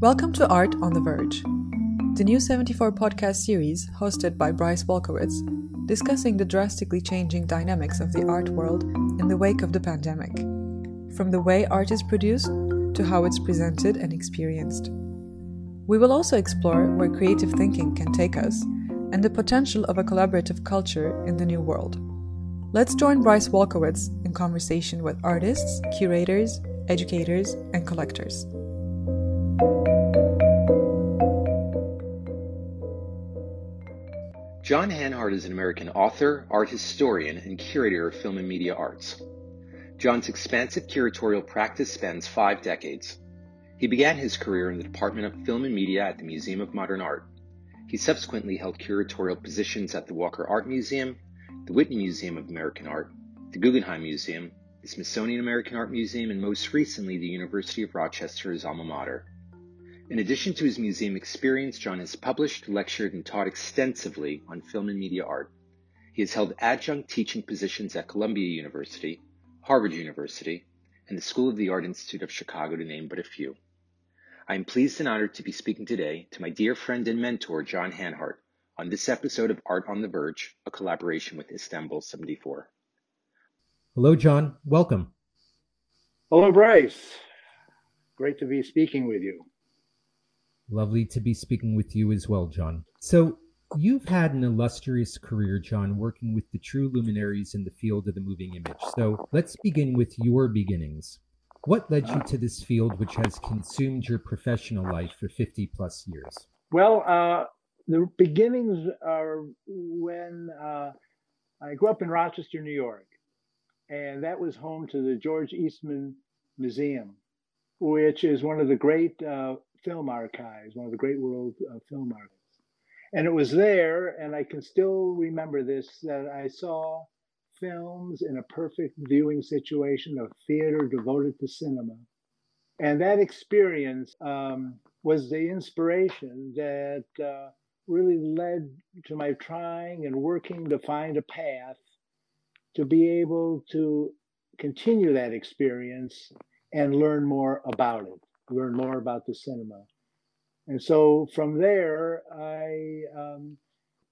Welcome to Art on the Verge, the new 74 podcast series hosted by Bryce Wolkowitz, discussing the drastically changing dynamics of the art world in the wake of the pandemic, from the way art is produced to how it's presented and experienced. We will also explore where creative thinking can take us and the potential of a collaborative culture in the new world. Let's join Bryce Wolkowitz in conversation with artists, curators, educators, and collectors. John Hanhardt is an American author, art historian, and curator of film and media arts. John's expansive curatorial practice spans five decades. He began his career in the Department of Film and Media at the Museum of Modern Art. He subsequently held curatorial positions at the Walker Art Museum, the Whitney Museum of American Art, the Guggenheim Museum, the Smithsonian American Art Museum, and most recently the University of Rochester's alma mater. In addition to his museum experience, John has published, lectured, and taught extensively on film and media art. He has held adjunct teaching positions at Columbia University, Harvard University, and the School of the Art Institute of Chicago, to name but a few. I am pleased and honored to be speaking today to my dear friend and mentor, John Hanhardt, on this episode of Art on the Verge, a collaboration with Istanbul 74. Hello, John. Welcome. Hello, Bryce. Great to be speaking with you. Lovely to be speaking with you as well, John. So, you've had an illustrious career, John, working with the true luminaries in the field of the moving image. So, let's begin with your beginnings. What led you to this field, which has consumed your professional life for 50 plus years? Well, uh, the beginnings are when uh, I grew up in Rochester, New York, and that was home to the George Eastman Museum, which is one of the great uh, film archives, one of the great world uh, film archives. And it was there, and I can still remember this, that I saw films in a perfect viewing situation of theater devoted to cinema. And that experience um, was the inspiration that uh, really led to my trying and working to find a path to be able to continue that experience and learn more about it learn more about the cinema. And so from there, I um,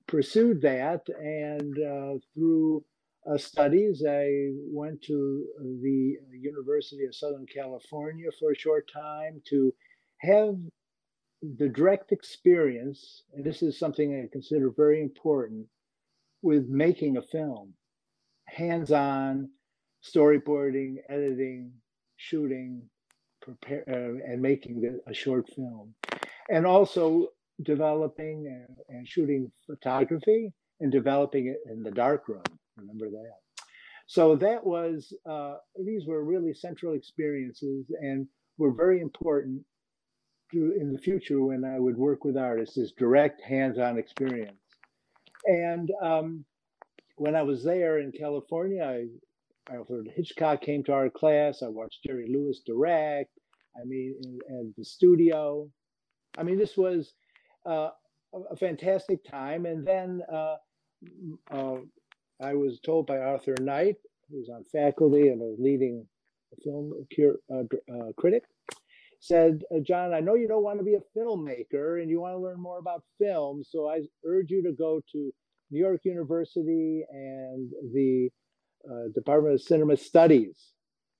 pursued that, and uh, through Uh, studies, I went to uh, the University of Southern California for a short time to have the direct experience, and this is something I consider very important, with making a film. Hands on storyboarding, editing, shooting, prepare uh, and making the, a short film, and also developing and, and shooting photography and developing it in the darkroom. Remember that. So that was uh, these were really central experiences and were very important to, in the future when I would work with artists. This direct hands-on experience, and um, when I was there in California, I Alfred Hitchcock came to our class. I watched Jerry Lewis direct. I mean, and the studio. I mean, this was uh, a fantastic time. And then uh, uh, I was told by Arthur Knight, who's on faculty and a leading film uh, uh, critic, said, uh, John, I know you don't want to be a filmmaker and you want to learn more about film. So I urge you to go to New York University and the uh, Department of Cinema Studies,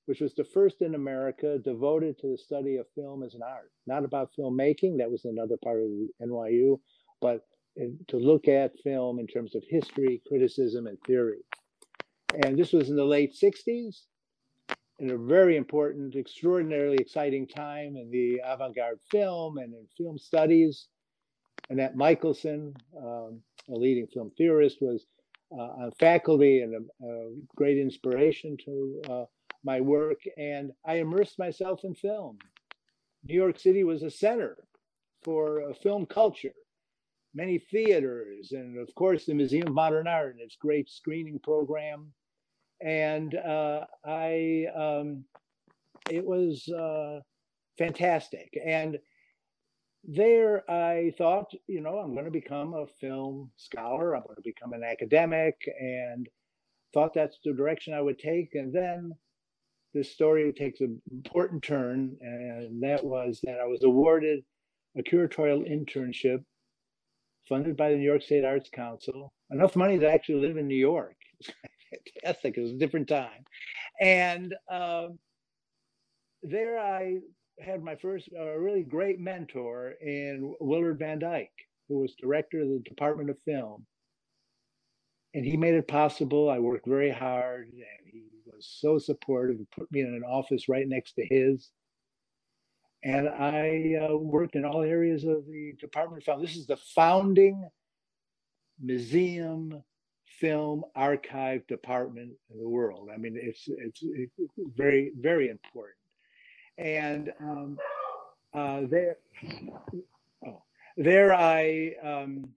which was the first in America devoted to the study of film as an art, not about filmmaking, that was another part of NYU, but to look at film in terms of history, criticism, and theory. And this was in the late 60s, in a very important, extraordinarily exciting time in the avant garde film and in film studies. Annette Michelson, um, a leading film theorist, was uh, on faculty and a, a, great inspiration to uh, my work. And I immersed myself in film. New York City was a center for uh, film culture, many theaters, and of course, the Museum of Modern Art and its great screening program. And uh, I, um, it was uh, fantastic. And there I thought, you know, I'm going to become a film scholar. I'm going to become an academic. And thought that's the direction I would take. And then this story takes an important turn, and that was that I was awarded a curatorial internship funded by the New York State Arts Council, enough money to actually live in New York. Fantastic. It was a different time. And uh, there I had my first uh, really great mentor in Willard Van Dyke, who was director of the Department of Film. And he made it possible. I worked very hard, and he was so supportive. He put me in an office right next to his. And I uh, worked in all areas of the Department of. This is the founding museum film archive department in the world. I mean, it's it's, it's very very important. And um, uh, there, oh, there I um,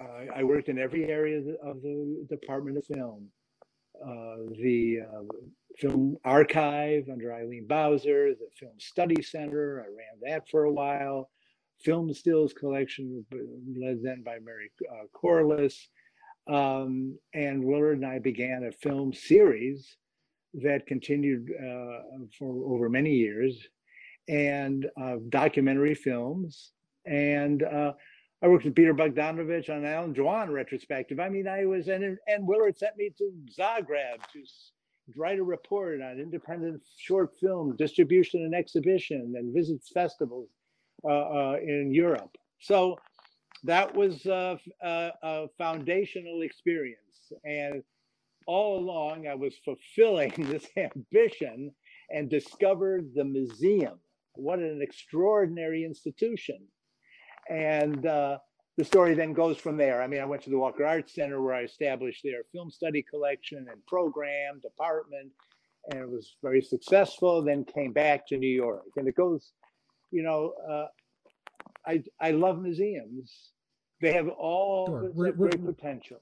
uh, I worked in every area of the Department of Film. Uh, the uh, Film Archive under Eileen Bowser, the Film Study Center. I ran that for a while. Film Stills Collection, led then by Mary uh, Corliss. Um, and Willard and I began a film series that continued uh, for over many years and uh, documentary films. And uh, I worked with Peter Bogdanovich on Allan Dwan retrospective. I mean, I was, and, and Willard sent me to Zagreb to write a report on independent short film distribution and exhibition and visits festivals uh, uh, in Europe. So that was a, a, a, foundational experience. And all along, I was fulfilling this ambition and discovered the museum. What an extraordinary institution. And uh, the story then goes from there. I mean, I went to the Walker Arts Center where I established their film study collection and program department, and it was very successful. Then came back to New York, and it goes, you know, uh, I I love museums. They have all sure. we're, great we're, potential.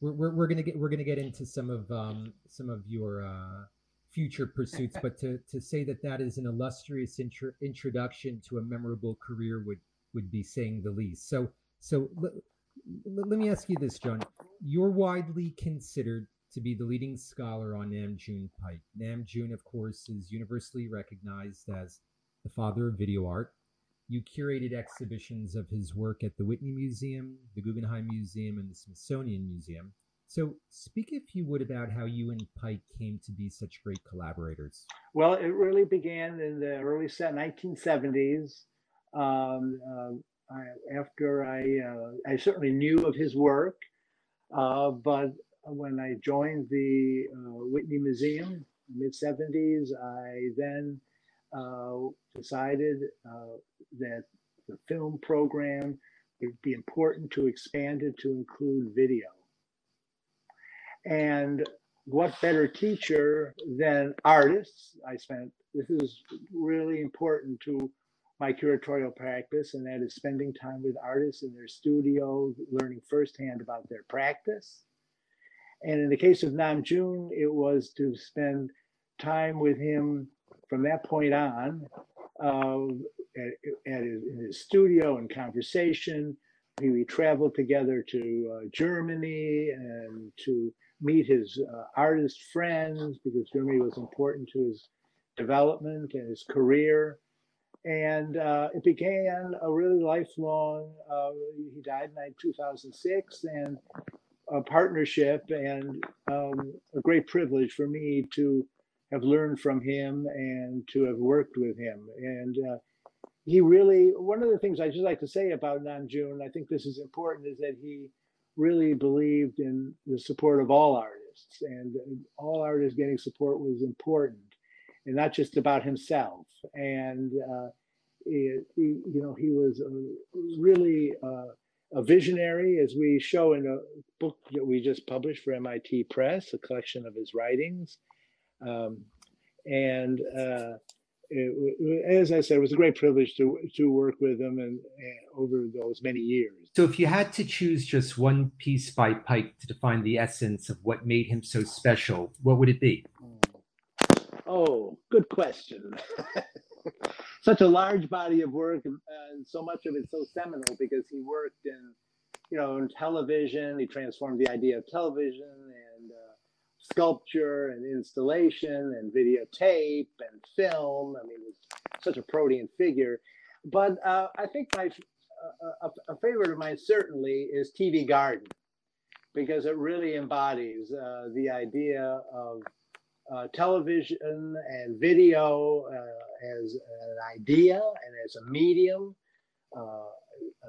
We're, we're, we're gonna get we're gonna get into some of um, some of your uh, future pursuits, but to to say that that is an illustrious intro, introduction to a memorable career would would be saying the least. So, so let, let me ask you this, John. You're widely considered to be the leading scholar on Nam June Paik. Nam June, of course, is universally recognized as the father of video art. You curated exhibitions of his work at the Whitney Museum, the Guggenheim Museum, and the Smithsonian Museum. So, speak, if you would, about how you and Paik came to be such great collaborators. Well, it really began in the early 1970s um, uh, I, after I, uh, I certainly knew of his work, uh, but when I joined the uh, Whitney Museum mid 70s, I then uh, decided uh, that the film program would be important to expand it to include video. And what better teacher than artists? I spent, this is really important to my curatorial practice, and that is spending time with artists in their studios, learning firsthand about their practice. And in the case of Nam June, it was to spend time with him from that point on uh, at, at his, in his studio and conversation. We traveled together to uh, Germany and to meet his uh, artist friends because Germany was important to his development and his career and uh, it began a really lifelong. Uh, he died in 2006, and a partnership and um, a great privilege for me to have learned from him and to have worked with him. And uh, he really, one of the things I just like to say about Nam June, I think this is important, is that he really believed in the support of all artists, and all artists getting support was important and not just about himself. And uh, it, you know, he was really uh, a visionary, as we show in a book that we just published for MIT Press, a collection of his writings. Um, and uh, it, as I said, it was a great privilege to to work with him and, and, over those many years. So, if you had to choose just one piece by Paik to define the essence of what made him so special, what would it be? Hmm. Oh, good question. Such a large body of work, and so much of it so seminal because he worked in, you know, in television. He transformed the idea of television sculpture and installation and videotape and film. I mean, it's such a protean figure. But uh, I think my a, a, favorite of mine certainly is TV Garden because it really embodies uh, the idea of uh, television and video uh, as an idea and as a medium, uh,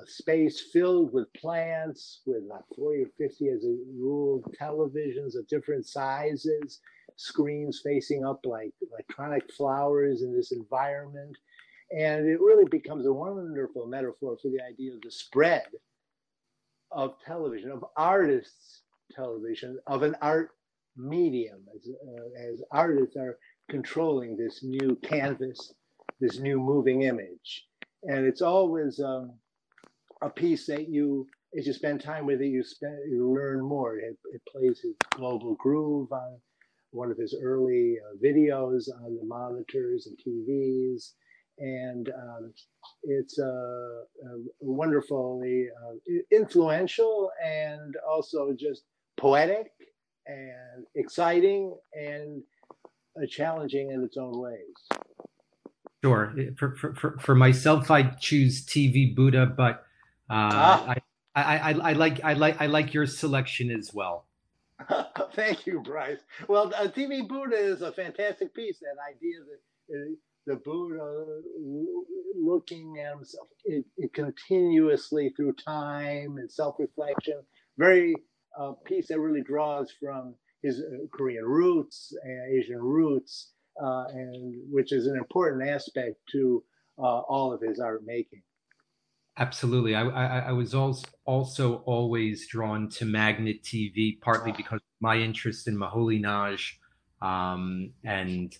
a space filled with plants, with about 40 or 50 as a rule, televisions of different sizes, screens facing up like electronic flowers in this environment. And it really becomes a wonderful metaphor for the idea of the spread of television, of artists' television, of an art medium, as, uh, as artists are controlling this new canvas, this new moving image. And it's always um, a piece that you, as you spend time with it, you, spend, you learn more. It, it plays his global groove on one of his early uh, videos on the monitors and TVs and um, it's uh, uh, wonderfully influential and also just poetic and exciting and uh, challenging in its own ways. Sure. For, for, for myself, I choose TV Buddha, but ah. I, I, I, I, like I like I like your selection as well. Thank you, Bryce. Well, uh, TV Buddha is a fantastic piece. That idea that uh, the Buddha looking at himself it, it continuously through time and self-reflection. Very uh, piece that really draws from his uh, Korean roots, uh, Asian roots, uh, and which is an important aspect to uh, all of his art making. Absolutely. I, I, I, was also, also always drawn to Magnet TV, partly because my interest in Moholy-Nagy um, and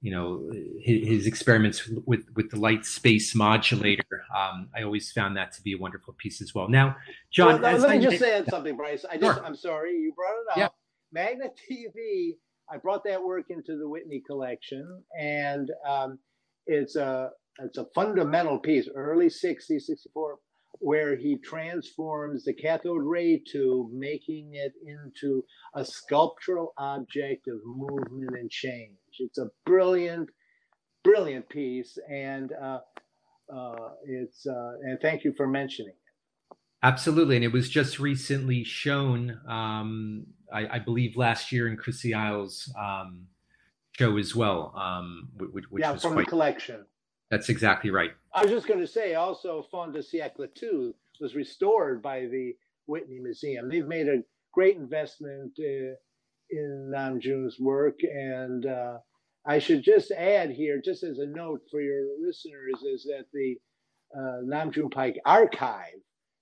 you know his, his, experiments with with the light space modulator. Um, I always found that to be a wonderful piece as well. Now, John, well, let me I, just say something, Bryce. I just sure. I'm sorry you brought it up. Yeah. Magnet TV. I brought that work into the Whitney collection, and um, it's a it's a fundamental piece, early 60s, 64, where he transforms the cathode ray tube, making it into a sculptural object of movement and change. It's a brilliant, brilliant piece, and uh, uh, it's uh, and thank you for mentioning it. Absolutely, and it was just recently shown, um, I, I, believe, last year in Chrissie Iles' um, show as well, um, which, which yeah, was from quite, the collection. That's exactly right. I was just going to say also Fin de siècle 2 was restored by the Whitney Museum. They've made a great investment uh, in Nam June's work. And uh, I should just add here, just as a note for your listeners, is that the uh, Nam June Paik Archive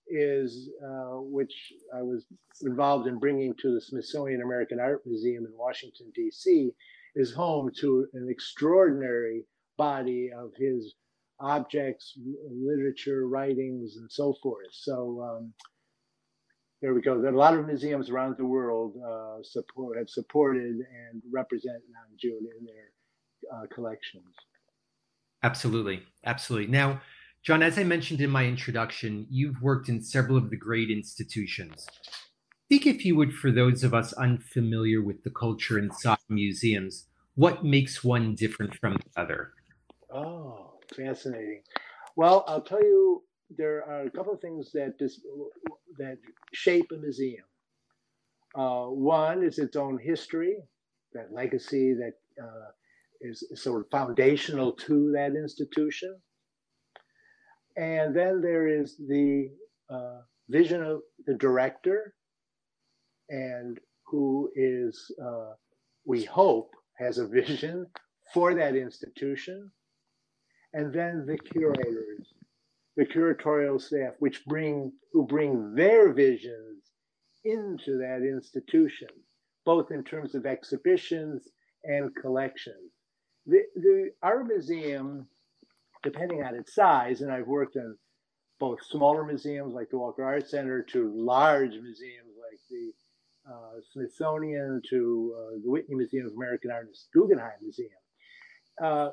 is, uh, which I was involved in bringing to the Smithsonian American Art Museum in Washington, D.C., is home to an extraordinary body of his objects, literature, writings, and so forth. So um, there we go. There are a lot of museums around the world uh, support have supported and represent June in their uh, collections. Absolutely, absolutely. Now, John, as I mentioned in my introduction, you've worked in several of the great institutions. Speak, if you would, for those of us unfamiliar with the culture inside museums, what makes one different from the other? Oh, fascinating. Well, I'll tell you, there are a couple of things that dis- that shape a museum. Uh, one is its own history, that legacy that uh, is sort of foundational to that institution. And then there is the uh, vision of the director, and who is, uh, we hope, has a vision for that institution and then the curators, the curatorial staff, which bring who bring their visions into that institution, both in terms of exhibitions and collections. The, the art museum, depending on its size, and I've worked in both smaller museums like the Walker Art Center to large museums like the uh, Smithsonian to uh, the Whitney Museum of American Art Guggenheim Museum. Uh,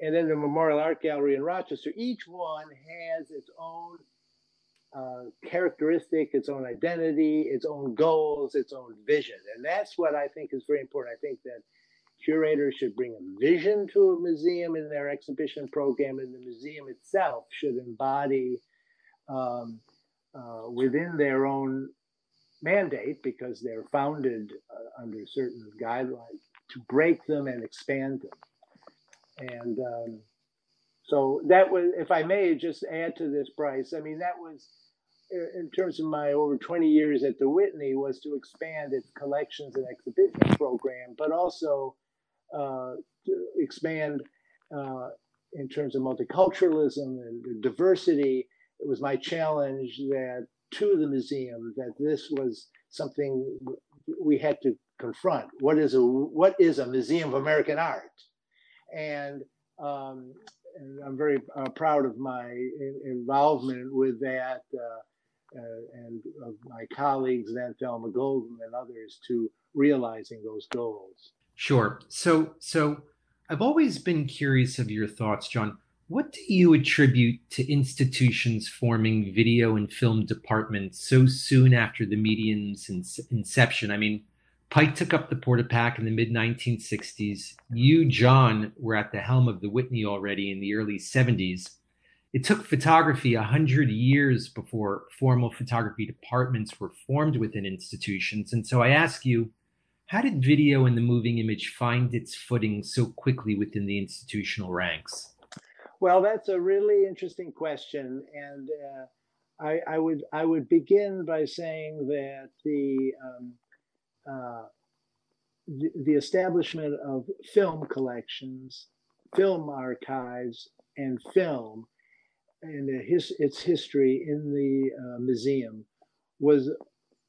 and then the Memorial Art Gallery in Rochester, each one has its own uh, characteristic, its own identity, its own goals, its own vision. And that's what I think is very important. I think that curators should bring a vision to a museum in their exhibition program, and the museum itself should embody um, uh, within their own mandate, because they're founded uh, under certain guidelines, to break them and expand them. And um, so that was, if I may just add to this, Bryce, I mean, that was in terms of my over 20 years at the Whitney was to expand its collections and exhibition program, but also uh, to expand uh, in terms of multiculturalism and diversity. It was my challenge that to the museum that this was something we had to confront. What is a what is a museum of American art? And um, and I'm very uh, proud of my involvement with that. Uh, uh, and of my colleagues, then Thelma Golden and others, to realizing those goals. Sure. So, so I've always been curious of your thoughts, John. What do you attribute to institutions forming video and film departments so soon after the medium's inception? I mean, Paik took up the Portapak in the mid 1960s. You, John, were at the helm of the Whitney already in the early 70s. It took photography a hundred years before formal photography departments were formed within institutions. And so I ask you, how did video and the moving image find its footing so quickly within the institutional ranks? Well, that's a really interesting question, and uh, I, I, would I would begin by saying that the, um, the the establishment of film collections, film archives, and film and his, its history in the uh, museum was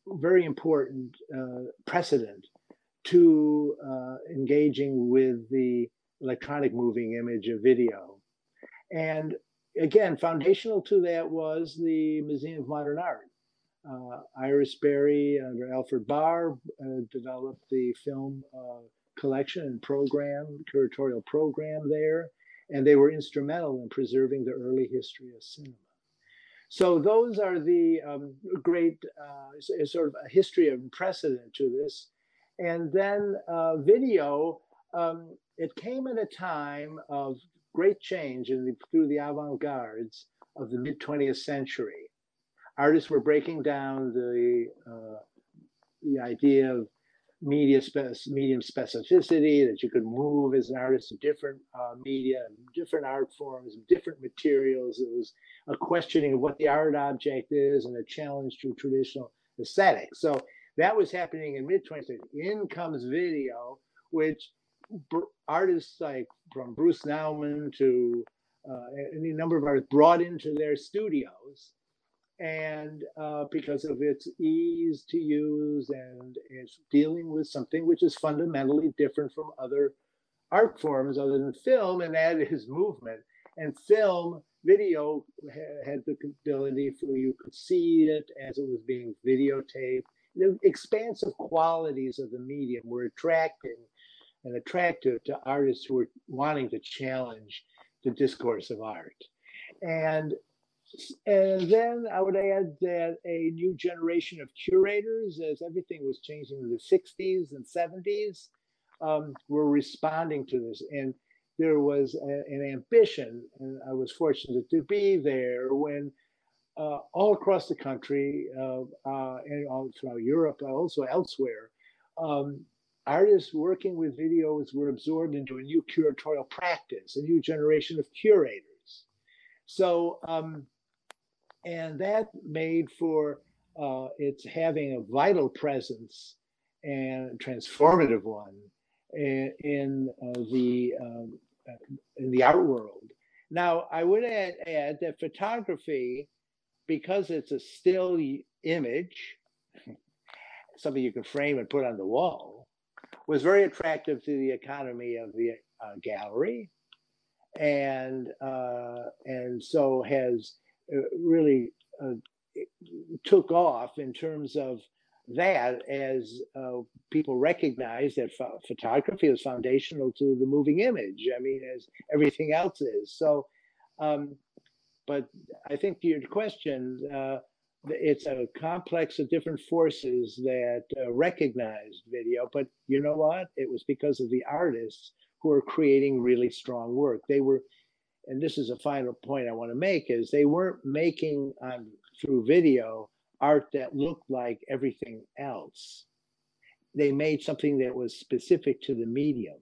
very important uh, precedent to uh, engaging with the electronic moving image of video. And again, foundational to that was the Museum of Modern Art. Uh, Iris Barry under Alfred Barr uh, developed the film uh, collection and program, curatorial program there and they were instrumental in preserving the early history of cinema. So those are the um, great uh, sort of a history of precedent to this. And then uh, video, um, it came at a time of great change in the, through the avant-gardes of the mid 20th century. Artists were breaking down the uh, the idea of media spe- medium specificity, that you could move as an artist in different uh, media, different art forms, different materials. It was a questioning of what the art object is and a challenge to traditional aesthetics. So that was happening in mid 20th century. In comes video, which artists like from Bruce Nauman to uh, any number of artists brought into their studios and uh, because of its ease to use and it's dealing with something which is fundamentally different from other art forms other than film, and that is movement. And film, video had the ability for you could see it as it was being videotaped. The expansive qualities of the medium were attracting and attractive to artists who were wanting to challenge the discourse of art. And and then I would add that a new generation of curators, as everything was changing in the 60s and 70s, um, were responding to this. And there was a, an ambition, and I was fortunate to be there when uh, all across the country uh, uh, and all throughout Europe, also elsewhere, um, artists working with videos were absorbed into a new curatorial practice, a new generation of curators. So um, and that made for uh, its having a vital presence and transformative one in, in uh, the um, uh, in the art world. Now, I would add, add that photography, because it's a still image, something you can frame and put on the wall, was very attractive to the economy of the uh, gallery, and uh, and so has really uh, took off in terms of that as uh, people recognize that ph- photography is foundational to the moving image. I mean, as everything else is. So, um, but I think to your question, uh, it's a complex of different forces that uh, recognized video. But you know what? It was because of the artists who are creating really strong work. They were, and this is a final point I want to make, is they weren't making on through video art that looked like everything else. They made something that was specific to the medium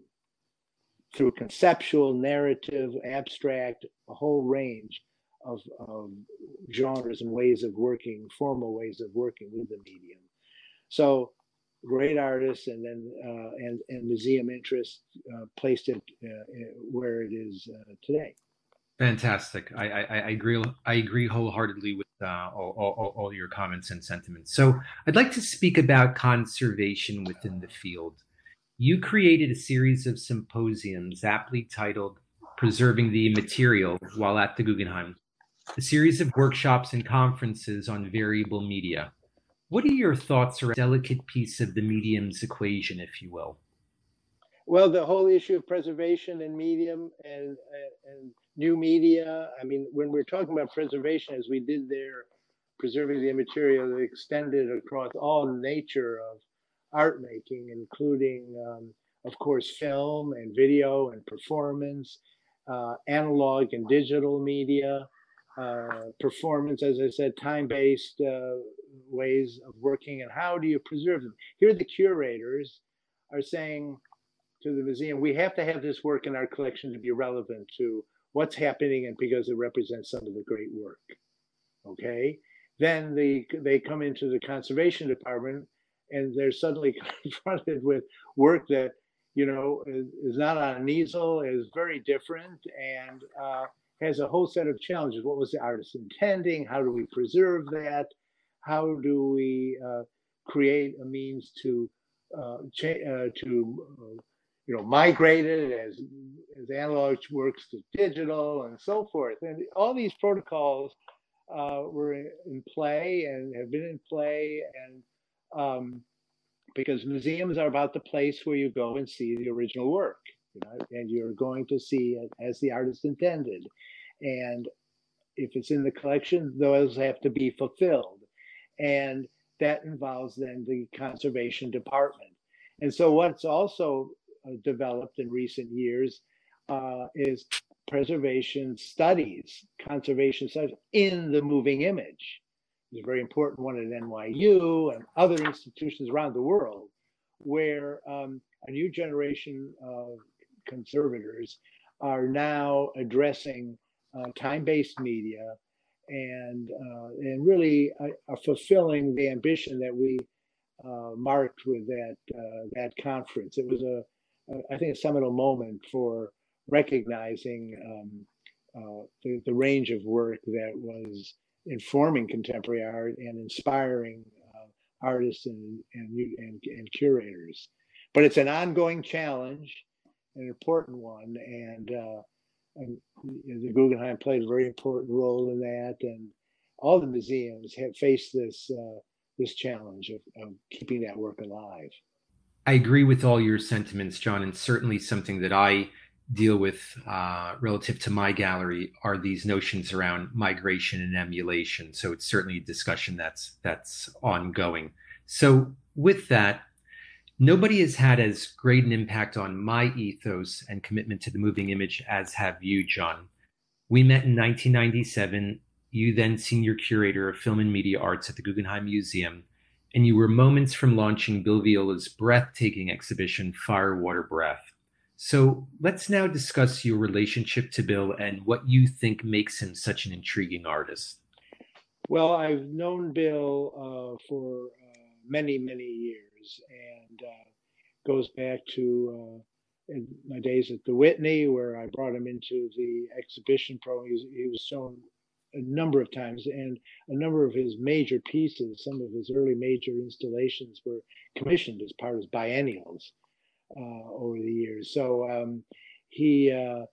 through conceptual, narrative, abstract, a whole range of, of genres and ways of working, formal ways of working with the medium. So great artists and then uh, and, and museum interest uh, placed it uh, where it is uh, today. Fantastic. I, I, I, agree. I agree wholeheartedly with uh, all, all, all your comments and sentiments. So I'd like to speak about conservation within the field. You created a series of symposiums aptly titled Preserving the Immaterial while at the Guggenheim a series of workshops and conferences on variable media. What are your thoughts around a delicate piece of the medium's equation, if you will? Well, the whole issue of preservation and medium and, and new media. I mean, when we're talking about preservation, as we did there, preserving the immaterial extended across all nature of art making, including, um, of course, film and video and performance, uh, analog and digital media, uh, performance, as I said, time based uh, ways of working, and how do you preserve them? Here, the curators are saying to the museum, we have to have this work in our collection to be relevant to what's happening and because it represents some of the great work. Okay. Then they, they come into the conservation department and they're suddenly confronted with work that, you know, is, is not on an easel, is very different. And, uh, has a whole set of challenges. What was the artist intending? How do we preserve that? How do we uh, create a means to uh, cha- uh, to uh, you know migrated as as analog works to digital and so forth? And all these protocols uh, were in play and have been in play, and um, because museums are about the place where you go and see the original work you know, and you're going to see it as the artist intended. And if it's in the collection, those have to be fulfilled. And that involves then the conservation department. And so, what's also developed in recent years uh, is preservation studies, conservation studies in the moving image. It's a very important one at NYU and other institutions around the world where um, a new generation of conservators are now addressing uh, time-based media and uh, and really uh, are fulfilling the ambition that we uh, marked with that uh, that conference. It was a I think a seminal moment for recognizing um, uh, the, the range of work that was informing contemporary art and inspiring artists and, and and and curators. But it's an ongoing challenge an important one, and, uh, and the Guggenheim played a very important role in that, and all the museums have faced this uh, this challenge of, of keeping that work alive. I agree with all your sentiments, John, and certainly something that I deal with uh, relative to my gallery are these notions around migration and emulation. So it's certainly a discussion that's that's ongoing. So with that, Nobody has had as great an impact on my ethos and commitment to the moving image as have you, John. We met in 1997, you then senior curator of film and media arts at the Guggenheim Museum, and you were moments from launching Bill Viola's breathtaking exhibition, Fire, Water, Breath. So let's now discuss your relationship to Bill and what you think makes him such an intriguing artist. Well, I've known Bill uh, for uh, many, many years and uh, goes back to uh, my days at the Whitney, where I brought him into the exhibition program. He was, he was shown a number of times, and a number of his major pieces, some of his early major installations, were commissioned as part of biennials uh, over the years. So um, he uh,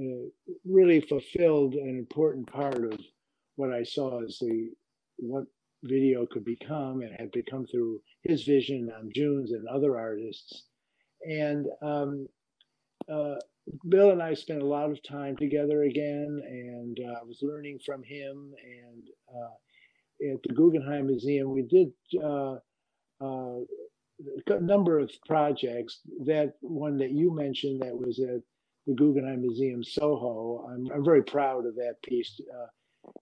uh, really fulfilled an important part of what I saw as the what video could become and had become through his vision on June's and other artists. And um, uh, Bill and I spent a lot of time together again, and uh, I was learning from him. And uh, at the Guggenheim Museum, we did uh, uh, a number of projects. That one that you mentioned that was at the Guggenheim Museum Soho. I'm, I'm very proud of that piece. Uh,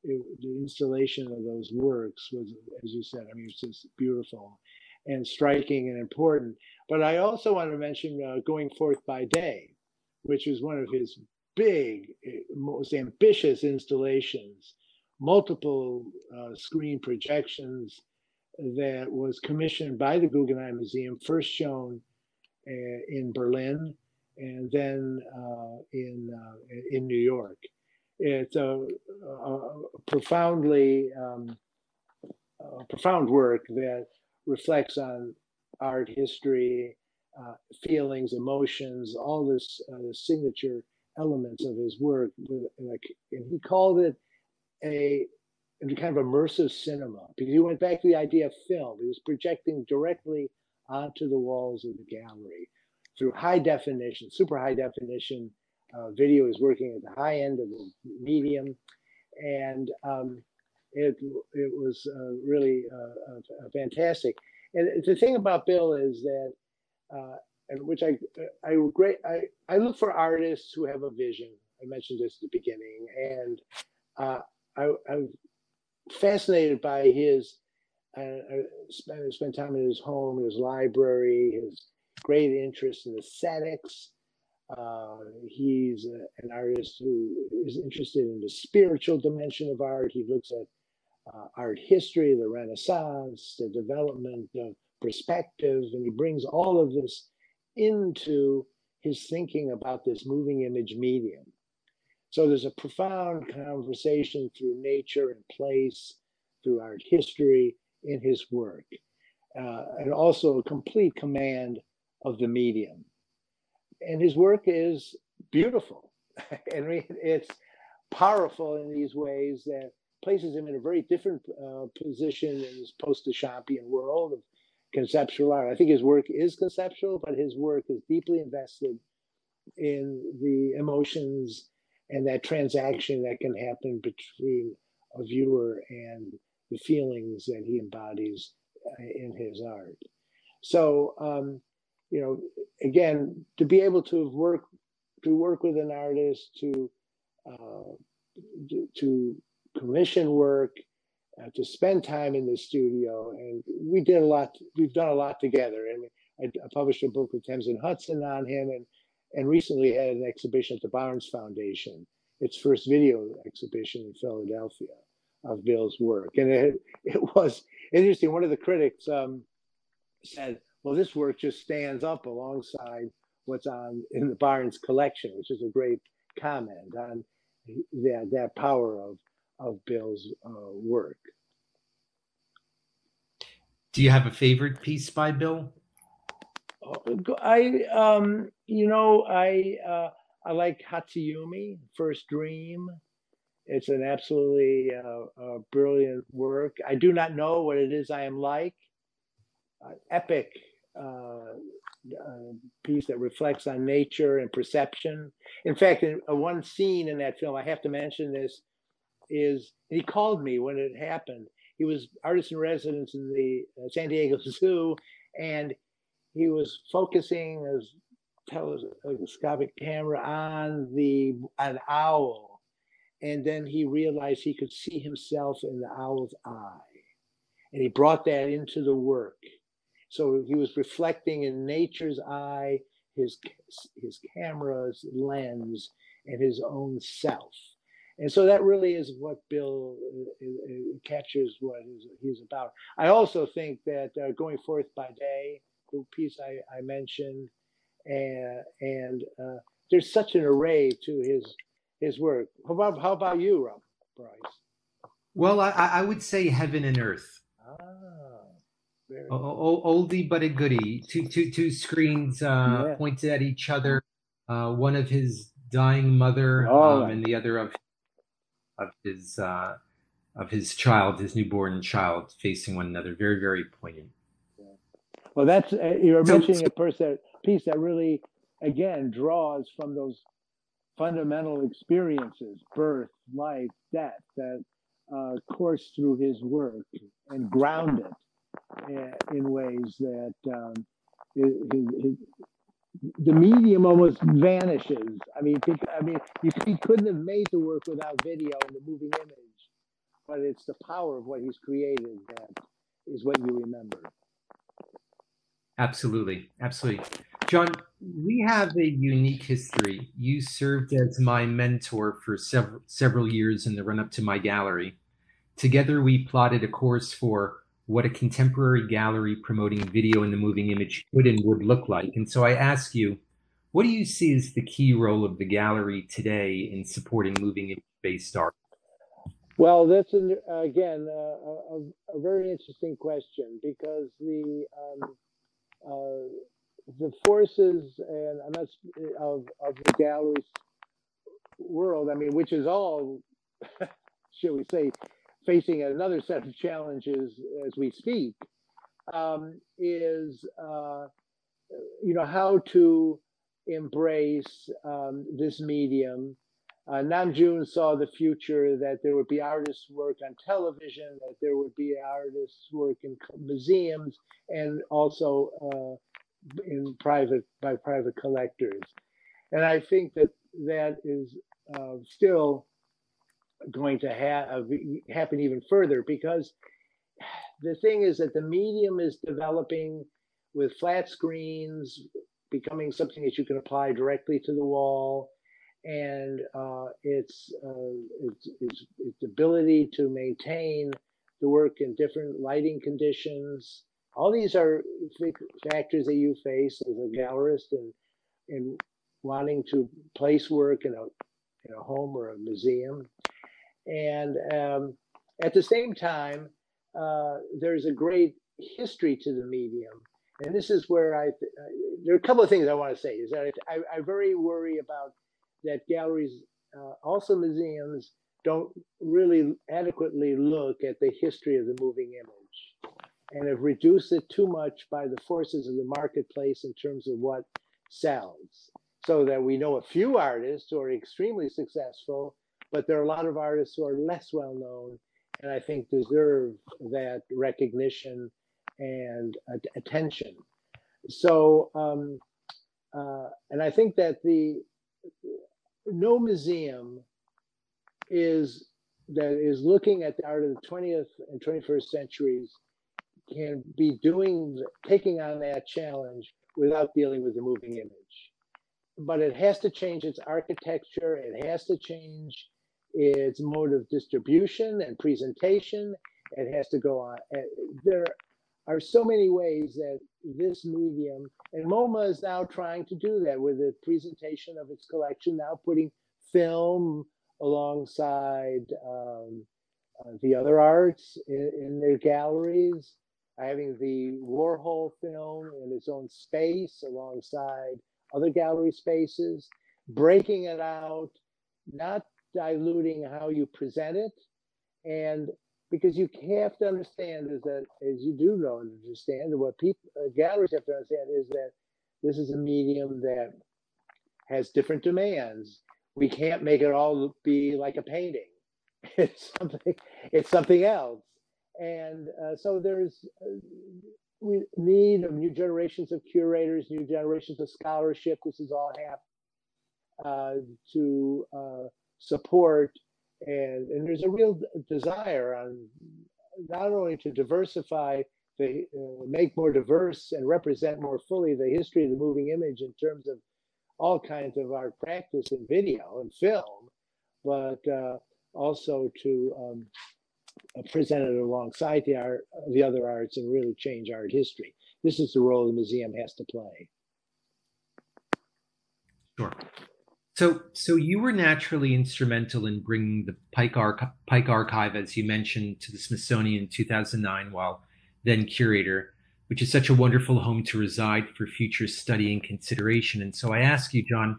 it, the installation of those works was, as you said, I mean, it's just beautiful and striking and important. But I also want to mention uh, Going Forth by Day, which was one of his big, eh, most ambitious installations, multiple uh, screen projections that was commissioned by the Guggenheim Museum, first shown uh, in Berlin and then uh, in uh, in New York. It's a, a profoundly um, a profound work that reflects on art history, uh, feelings, emotions, all this uh, signature elements of his work. Like, and he called it a, a kind of immersive cinema because he went back to the idea of film. He was projecting directly onto the walls of the gallery through high definition, super high definition uh, video is working at the high end of the medium, and um, it it was uh, really uh, uh fantastic. And the thing about Bill is that, uh, and which I I great I I look for artists who have a vision. I mentioned this at the beginning, and uh, I, I'm fascinated by his. I spent, spent time in his home, his library, his great interest in aesthetics. Uh, he's a, an artist who is interested in the spiritual dimension of art. He looks at uh, art history, the Renaissance, the development of perspective, and he brings all of this into his thinking about this moving image medium. So there's a profound conversation through nature and place, through art history in his work, uh, and also a complete command of the medium. And his work is beautiful. and it's powerful in these ways that places him in a very different uh, position in this post-Duchampian world of conceptual art. I think his work is conceptual, but his work is deeply invested in the emotions and that transaction that can happen between a viewer and the feelings that he embodies uh, in his art. So um, you know, again, to be able to work to work with an artist to uh, to commission work, uh, to spend time in the studio, and we did a lot. We've done a lot together, and I, I published a book with Thames & Hudson on him, and and recently had an exhibition at the Barnes Foundation, its first video exhibition in Philadelphia of Bill's work, and it it was interesting. One of the critics um, said well, this work just stands up alongside what's on in the Barnes collection, which is a great comment on that that power of of Bill's uh, work. Do you have a favorite piece by Bill? I um, you know I uh, I like Hatsu-Yume, First Dream. It's an absolutely uh, uh, brilliant work. I do not know what it is I am like. Uh, epic uh, uh, piece that reflects on nature and perception. In fact, in one scene in that film, I have to mention this, is he called me when it happened. He was artist in residence in the uh, San Diego Zoo, and he was focusing his telescopic camera on the an owl, and then he realized he could see himself in the owl's eye, and he brought that into the work so he was reflecting in nature's eye, his his camera's lens, and his own self. And so that really is what Bill uh, uh, captures what he's about. I also think that uh, going forth by day, the piece I, I mentioned, and, and uh, there's such an array to his his work. How about how about you, Rob Bryce? Well, I, I would say heaven and earth. Ah. O- oldie but a goodie. Two, two, two screens uh, yeah. pointed at each other. Uh, one of his dying mother, oh, um, and the other of of his uh, of his child, his newborn child, facing one another. Very, very poignant. Well, that's uh, you're so, mentioning so, a person piece that really, again, draws from those fundamental experiences: birth, life, death. That uh, course through his work and ground it uh, in ways that um, his, his, the medium almost vanishes. I mean, I mean, you, he couldn't have made the work without video and the moving image, but it's the power of what he's created that is what you remember. Absolutely, absolutely. John, we have a unique history. You served as my mentor for several several years in the run up to my gallery. Together, we plotted a course for what a contemporary gallery promoting video and the moving image could and would look like. And so I ask you, what do you see as the key role of the gallery today in supporting moving image based art? Well, that's an, again uh, a, a, very interesting question because the um, uh, the forces and I'm not of of the gallery's world. I mean, which is all, shall we say, facing another set of challenges as we speak, um, is uh, you know how to embrace um, this medium. Uh, Nam June saw the future that there would be artists' work on television, that there would be artists' work in museums, and also uh, in private by private collectors. And I think that that is uh, still going to have happen even further because the thing is that the medium is developing with flat screens becoming something that you can apply directly to the wall. And uh, its, uh, its, its, its ability to maintain the work in different lighting conditions. All these are factors that you face as a gallerist and in wanting to place work in a in a home or a museum and um, at the same time, uh, there's a great history to the medium. And this is where I, th- there are a couple of things I want to say. Is that I, I very worry about that galleries, uh, also museums, don't really adequately look at the history of the moving image and have reduced it too much by the forces of the marketplace in terms of what sells. So that we know a few artists who are extremely successful but there are a lot of artists who are less well known and I think deserve that recognition and attention. So, um, uh, and I think that the no museum is that is looking at the art of the 20th and 21st centuries can be doing taking on that challenge without dealing with the moving image but it has to change its architecture it has to change its mode of distribution and presentation. It has to go on. There are so many ways that this medium, and MoMA is now trying to do that with the presentation of its collection, now putting film alongside um, uh, the other arts in, in their galleries, having the Warhol film in its own space alongside other gallery spaces, breaking it out, not diluting how you present it. And because you have to understand is that, as you do know and understand, and what people, uh, galleries have to understand is that this is a medium that has different demands. We can't make it all be like a painting. It's something. It's something else. And uh, so there's uh, we need of new generations of curators, new generations of scholarship. This is all happening uh, to uh, support and, and there's a real desire on not only to diversify the uh, make more diverse and represent more fully the history of the moving image in terms of all kinds of art practice in video and film, but uh, also to um, present it alongside the art, the other arts, and really change art history. This is the role the museum has to play. Sure. So, so you were naturally instrumental in bringing the Paik, Arch- Paik Archive, as you mentioned, to the Smithsonian in 2009, while then curator, which is such a wonderful home to reside for future study and consideration. And so I ask you, John,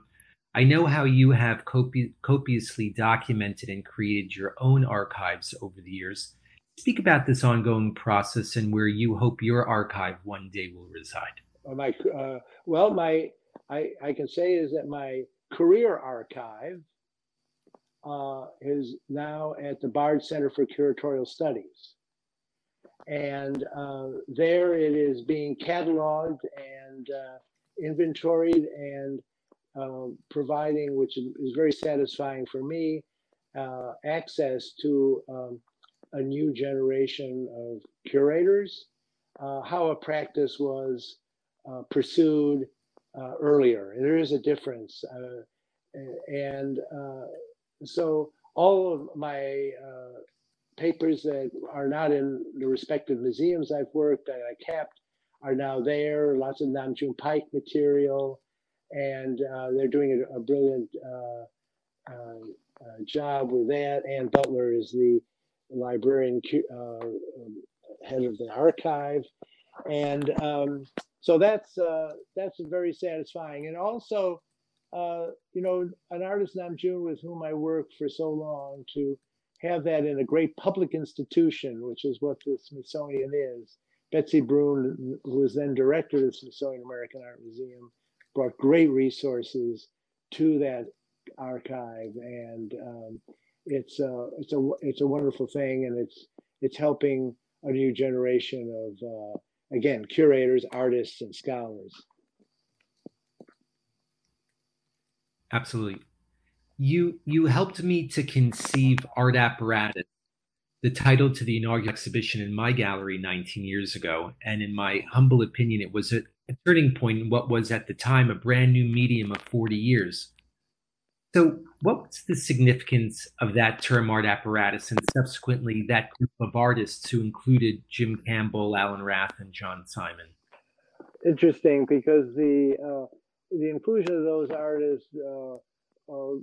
I know how you have copi- copiously documented and created your own archives over the years. Speak about this ongoing process and where you hope your archive one day will reside. My, uh, well, my I, I can say is that my career archive uh, is now at the Bard Center for Curatorial Studies. And uh, there it is being cataloged and uh, inventoried and uh, providing, which is very satisfying for me, uh, access to um, a new generation of curators, uh, how a practice was pursued uh, earlier. There is a difference. Uh, and so all of my papers that are not in the respective museums I've worked that I kept are now there. Lots of Nam June Paik material, and uh, they're doing a, a brilliant uh, uh, job with that. Ann Butler is the librarian head of the archive, and um, so that's uh, that's very satisfying. And also, uh, you know, an artist Nam June with whom I worked for so long to have that in a great public institution, which is what the Smithsonian is. Betsy Broun, who was then director of the Smithsonian American Art Museum, brought great resources to that archive, and um, it's a it's a it's a wonderful thing, and it's it's helping a new generation of uh, again curators, artists, and scholars. Absolutely. You you helped me to conceive art apparatus, the title to the inaugural exhibition in my gallery 19 years ago, and in my humble opinion, it was a, turning point in what was at the time a brand new medium of 40 years. So, what's the significance of that term art apparatus and subsequently that group of artists who included Jim Campbell, Alan Rath, and John Simon? Interesting because the uh, the inclusion of those artists uh, uh,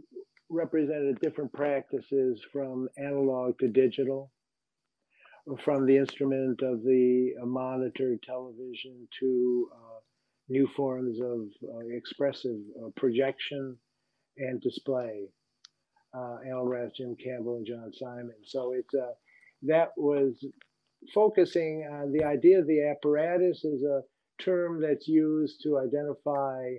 represented different practices from analog to digital, from the instrument of the uh, monitor television to uh, new forms of uh, expressive projection and display. Uh, Alan Rath, Jim Campbell, and John Simon. So it's uh, that was focusing on the idea of the apparatus is a term that's used to identify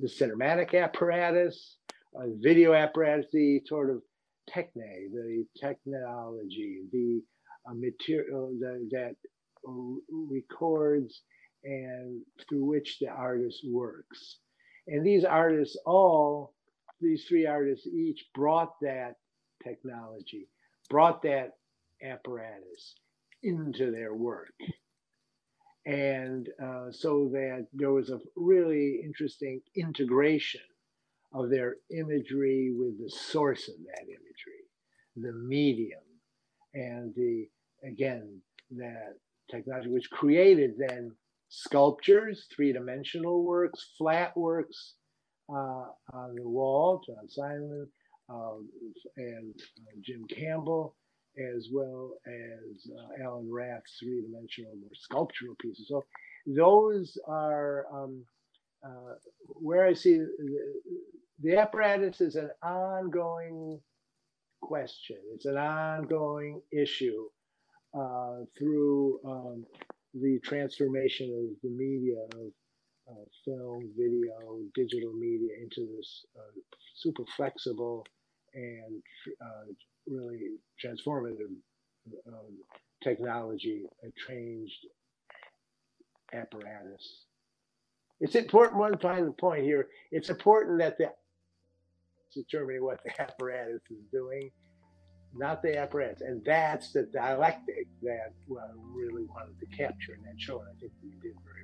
the cinematic apparatus, uh, video apparatus, the sort of techne, the technology, the uh, material that records and through which the artist works. And these artists all these three artists each brought that technology, brought that apparatus into their work. And uh, so that there was a really interesting integration of their imagery with the source of that imagery, the medium, and the, again, that technology, which created then sculptures, three dimensional works, flat works, on the wall, John Simon um, and uh, Jim Campbell, as well as uh, Alan Rath's three-dimensional, more sculptural pieces. So those are um, uh, where I see the, the apparatus is an ongoing question. It's an ongoing issue uh, through um, the transformation of the media of uh, film, video, digital media into this uh, super flexible and uh, really transformative um, technology, a changed apparatus. It's important, one final point here, it's important that the determining what the apparatus is doing, not the apparatus. And that's the dialectic that I really wanted to capture in that show, and I think we did very.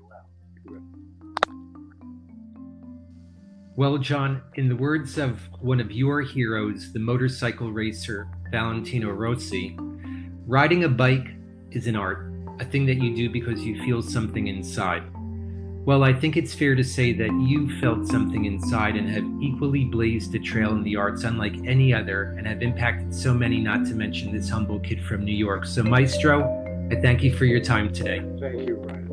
Well, John, in the words of one of your heroes, the motorcycle racer Valentino Rossi, riding a bike is an art, a thing that you do because you feel something inside. Well, I think it's fair to say that you felt something inside and have equally blazed a trail in the arts unlike any other and have impacted so many, not to mention this humble kid from New York. So, Maestro, I thank you for your time today. Thank you, Brian.